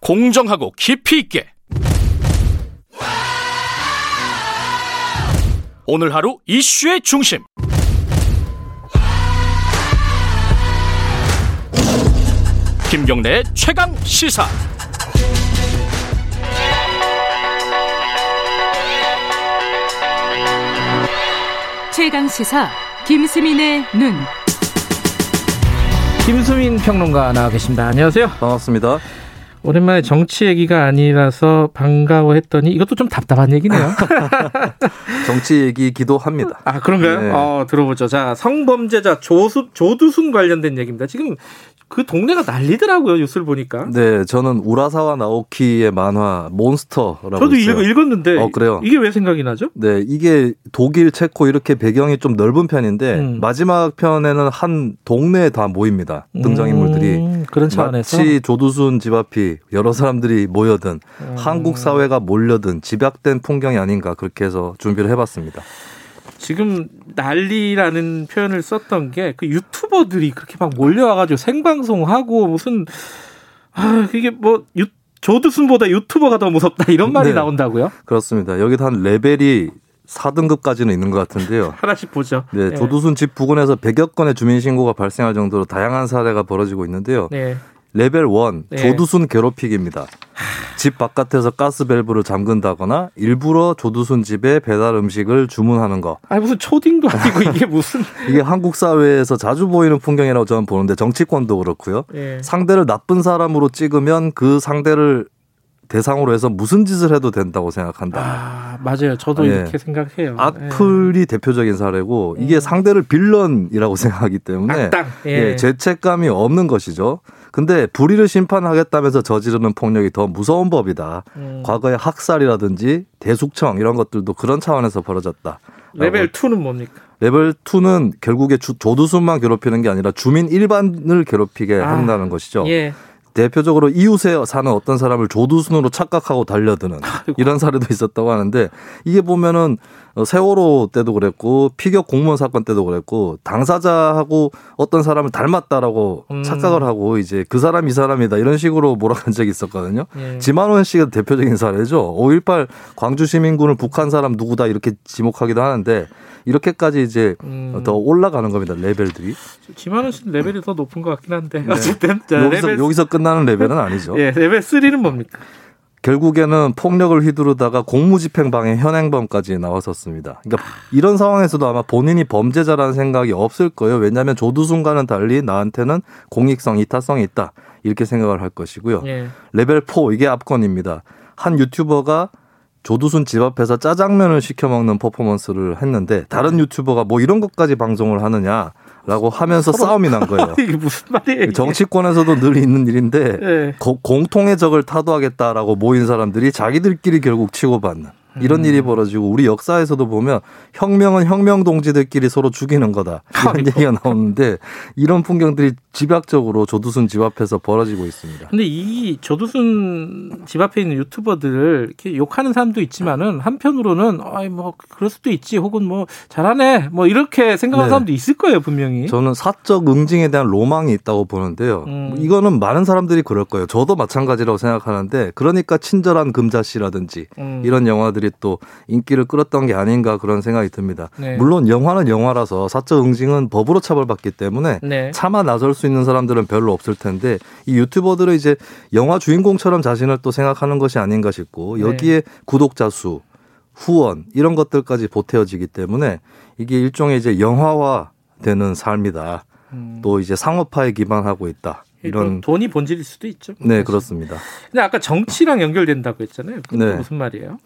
공정하고 깊이 있게 오늘 하루 이슈의 중심 김경래의 최강 시사 최강 시사 김수민의 눈. 김수민 평론가 나와 계십니다. 안녕하세요. 반갑습니다. 오랜만에 정치 얘기가 아니라서 반가워했더니 이것도 좀 답답한 얘기네요. 정치 얘기기도 합니다. 아 그런가요? 네. 어, 들어보죠. 자 성범죄자 조수, 조두순 관련된 얘기입니다. 지금 그 동네가 난리더라고요. 뉴스를 보니까. 네, 저는 우라사와 나오키의 만화 몬스터라고 저도 있어요. 읽, 읽었는데 어, 그래요? 이게 왜 생각이 나죠? 네, 이게 독일, 체코 이렇게 배경이 좀 넓은 편인데 음. 마지막 편에는 한 동네에 다 모입니다. 등장 인물들이 음, 그런 차원에서 마치 조두순 집 앞이 여러 사람들이 모여든 음. 한국 사회가 몰려든 집약된 풍경이 아닌가 그렇게 해서 준비를 해봤습니다. 지금 난리라는 표현을 썼던 게 그 유튜버들이 그렇게 막 몰려와가지고 생방송하고 무슨 아 이게 뭐 유, 조두순보다 유튜버가 더 무섭다 이런 말이 네. 나온다고요? 그렇습니다. 여기도 한 레벨이 4등급까지는 있는 것 같은데요. 하나씩 보죠. 네, 조두순 집 부근에서 100여 건의 주민 신고가 발생할 정도로 다양한 사례가 벌어지고 있는데요. 네. 레벨 1 네. 조두순 괴롭히기입니다. 집 바깥에서 가스 밸브를 잠근다거나 일부러 조두순 집에 배달 음식을 주문하는 거. 아니 무슨 초딩도 아니고 이게 무슨 이게 한국 사회에서 자주 보이는 풍경이라고 저는 보는데 정치권도 그렇고요. 예. 상대를 나쁜 사람으로 찍으면 그 상대를 대상으로 해서 무슨 짓을 해도 된다고 생각한다. 아 맞아요. 저도 예. 이렇게 생각해요. 악플이 대표적인 사례고 이게 상대를 villain이라고 생각하기 때문에 예. 악당. 예. 예, 죄책감이 없는 것이죠. 근데 불의를 심판하겠다면서 저지르는 폭력이 더 무서운 법이다. 음. 과거의 학살이라든지 대숙청 이런 것들도 그런 차원에서 벌어졌다. 레벨 2는 뭡니까? 레벨 2는 결국에 주- 조두순만 괴롭히는 게 아니라 주민 일반을 괴롭히게 아, 한다는 것이죠. 예. 대표적으로 이웃에 사는 어떤 사람을 조두순으로 착각하고 달려드는 이런 사례도 있었다고 하는데 이게 보면은 어, 세월호 때도 그랬고 피격 공무원 사건 때도 그랬고 당사자하고 어떤 사람을 닮았다라고 음. 착각을 하고 이제 그 사람 이 사람이다 이런 식으로 몰아간 적이 있었거든요. 예. 지만원 씨가 대표적인 사례죠. 5.18 광주 시민군을 북한 사람 누구다 이렇게 지목하기도 하는데 이렇게까지 이제 음. 더 올라가는 겁니다. 레벨들이. 지만원 씨는 레벨이 더 높은 것 같긴 한데 어쨌든 자, 네. 여기서, 레벨 여기서 끝 나는 레벨은 아니죠. 예 레벨 3는 뭡니까? 결국에는 폭력을 휘두르다가 공무집행 방해 현행범까지 나왔었습니다. 그러니까 이런 상황에서도 아마 본인이 범죄자라는 생각이 없을 거예요. 왜냐하면 조두순과는 달리 나한테는 공익성, 이타성이 있다. 이렇게 생각을 할 것이고요. 예. 레벨 4 이게 압권입니다. 한 유튜버가 조두순 집 앞에서 짜장면을 시켜 먹는 퍼포먼스를 했는데 다른 유튜버가 뭐 이런 것까지 방송을 하느냐 라고 하면서 싸움이 난 거예요. 이게 무슨 말이에요? 이게? 정치권에서도 늘 있는 일인데 예. 고- 공통의 적을 타도하겠다라고 모인 사람들이 자기들끼리 결국 치고받는 이런 일이 벌어지고 우리 역사에서도 보면 혁명은 혁명 동지들끼리 서로 죽이는 거다 이런 얘기가 나오는데 이런 풍경들이 집약적으로 조두순 집 앞에서 벌어지고 있습니다. 근데 이 조두순 집 앞에 있는 유튜버들을 이렇게 욕하는 사람도 있지만은 한편으로는 아이 뭐 그럴 수도 있지 혹은 뭐 잘하네 뭐 이렇게 생각하는 네. 사람도 있을 거예요 분명히. 저는 사적 응징에 대한 로망이 있다고 보는데요. 음. 이거는 많은 사람들이 그럴 거예요. 저도 마찬가지라고 생각하는데 그러니까 친절한 금자씨라든지 음. 이런 영화들이 또 인기를 끌었던 게 아닌가 그런 생각이 듭니다. 네. 물론 영화는 영화라서 사적 응징은 법으로 처벌받기 때문에 네. 차마 나설 수 있는 사람들은 별로 없을 텐데 이 유튜버들은 이제 영화 주인공처럼 자신을 또 생각하는 것이 아닌가 싶고 네. 여기에 구독자 수, 후원 이런 것들까지 보태어지기 때문에 이게 일종의 이제 영화화 되는 삶이다. 음. 또 이제 상업화에 기반하고 있다. 이런 또 돈이 본질일 수도 있죠. 네 사실. 그렇습니다. 근데 아까 정치랑 연결된다고 했잖아요. 또 네. 무슨 말이에요?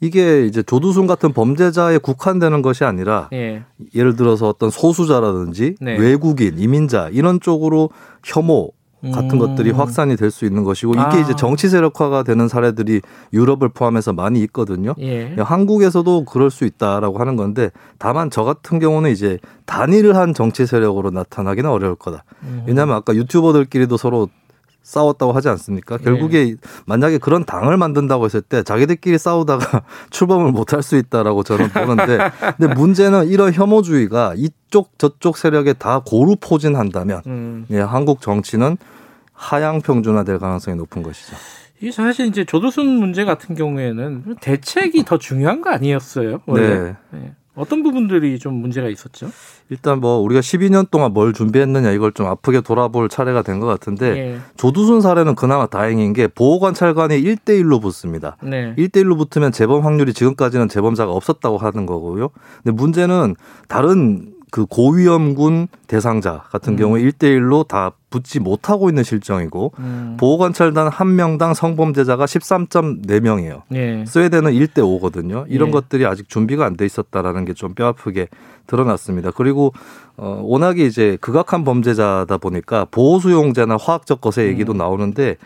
이게 이제 조두순 같은 범죄자에 국한되는 것이 아니라 예. 예를 들어서 어떤 소수자라든지 네. 외국인, 이민자 이런 쪽으로 혐오 같은 음. 것들이 확산이 될 수 있는 것이고 이게 아. 이제 정치 세력화가 되는 사례들이 유럽을 포함해서 많이 있거든요. 예. 한국에서도 그럴 수 있다라고 하는 건데 다만 저 같은 경우는 이제 단일한 정치 세력으로 나타나기는 어려울 거다. 음. 왜냐하면 아까 유튜버들끼리도 서로 싸웠다고 하지 않습니까? 네. 결국에 만약에 그런 당을 만든다고 했을 때 자기들끼리 싸우다가 출범을 못할 수 있다라고 저는 보는데 근데 문제는 이런 혐오주의가 이쪽 저쪽 세력에 다 고루 포진한다면 음. 예, 한국 정치는 하향 평준화될 가능성이 높은 것이죠. 이게 사실 이제 조두순 문제 같은 경우에는 대책이 더 중요한 거 아니었어요? 원래? 네. 네. 어떤 부분들이 좀 문제가 있었죠? 일단 뭐 우리가 12년 동안 뭘 준비했느냐 이걸 좀 아프게 돌아볼 차례가 된 것 같은데 예. 조두순 사례는 그나마 다행인 게 보호관찰관이 1대1로 붙습니다. 네. 1대1로 붙으면 재범 확률이 지금까지는 재범자가 없었다고 하는 거고요. 근데 문제는 다른 그 고위험군 대상자 같은 음. 경우에 1대1로 다 붙지 못하고 있는 실정이고 음. 보호관찰단 한 명당 성범죄자가 13.4명이에요. 예. 스웨덴은 1대 5거든요. 이런 예. 것들이 아직 준비가 안 돼 있었다라는 게 좀 뼈아프게 드러났습니다. 그리고 어 워낙에 이제 극악한 범죄자다 보니까 보호 수용제나 화학적 것의 얘기도 음. 나오는데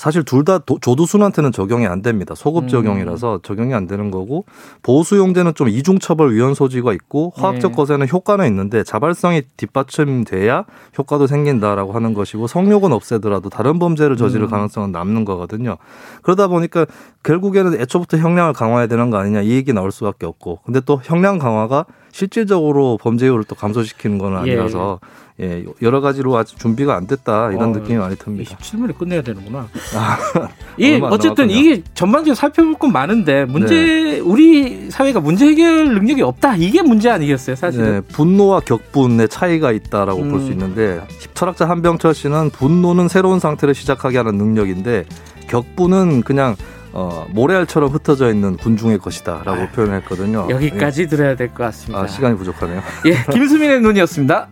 사실 둘 다 조두순한테는 적용이 안 됩니다. 소급 음. 적용이라서 적용이 안 되는 거고 보호수용제는 좀 이중처벌 위헌 소지가 있고 화학적 네. 것에는 효과는 있는데 자발성이 뒷받침돼야 효과도 생긴다라고 하는 것이고 성욕은 없애더라도 다른 범죄를 저지를 음. 가능성은 남는 거거든요. 그러다 보니까 결국에는 애초부터 형량을 강화해야 되는 거 아니냐 이 얘기 나올 수밖에 없고 근데 또 형량 강화가 실질적으로 범죄율을 또 감소시키는 건 아니라서 예, 여러 가지로 아직 준비가 안 됐다 이런 어, 느낌이 많이 듭니다. 27분에 끝내야 되는구나. 아, 이 어쨌든 남았군요. 이게 전반적으로 살펴볼 건 많은데 문제 네. 우리 사회가 문제 해결 능력이 없다 이게 문제 아니겠어요 사실은. 네, 분노와 격분의 차이가 있다라고 볼수 음. 있는데 철학자 한병철 씨는 분노는 새로운 상태를 시작하게 하는 능력인데 격분은 그냥 어, 모래알처럼 흩어져 있는 군중의 것이다라고 표현했거든요. 여기까지 들어야 될것 예. 같습니다. 아, 시간이 부족하네요. 예, 김수민의 눈이었습니다.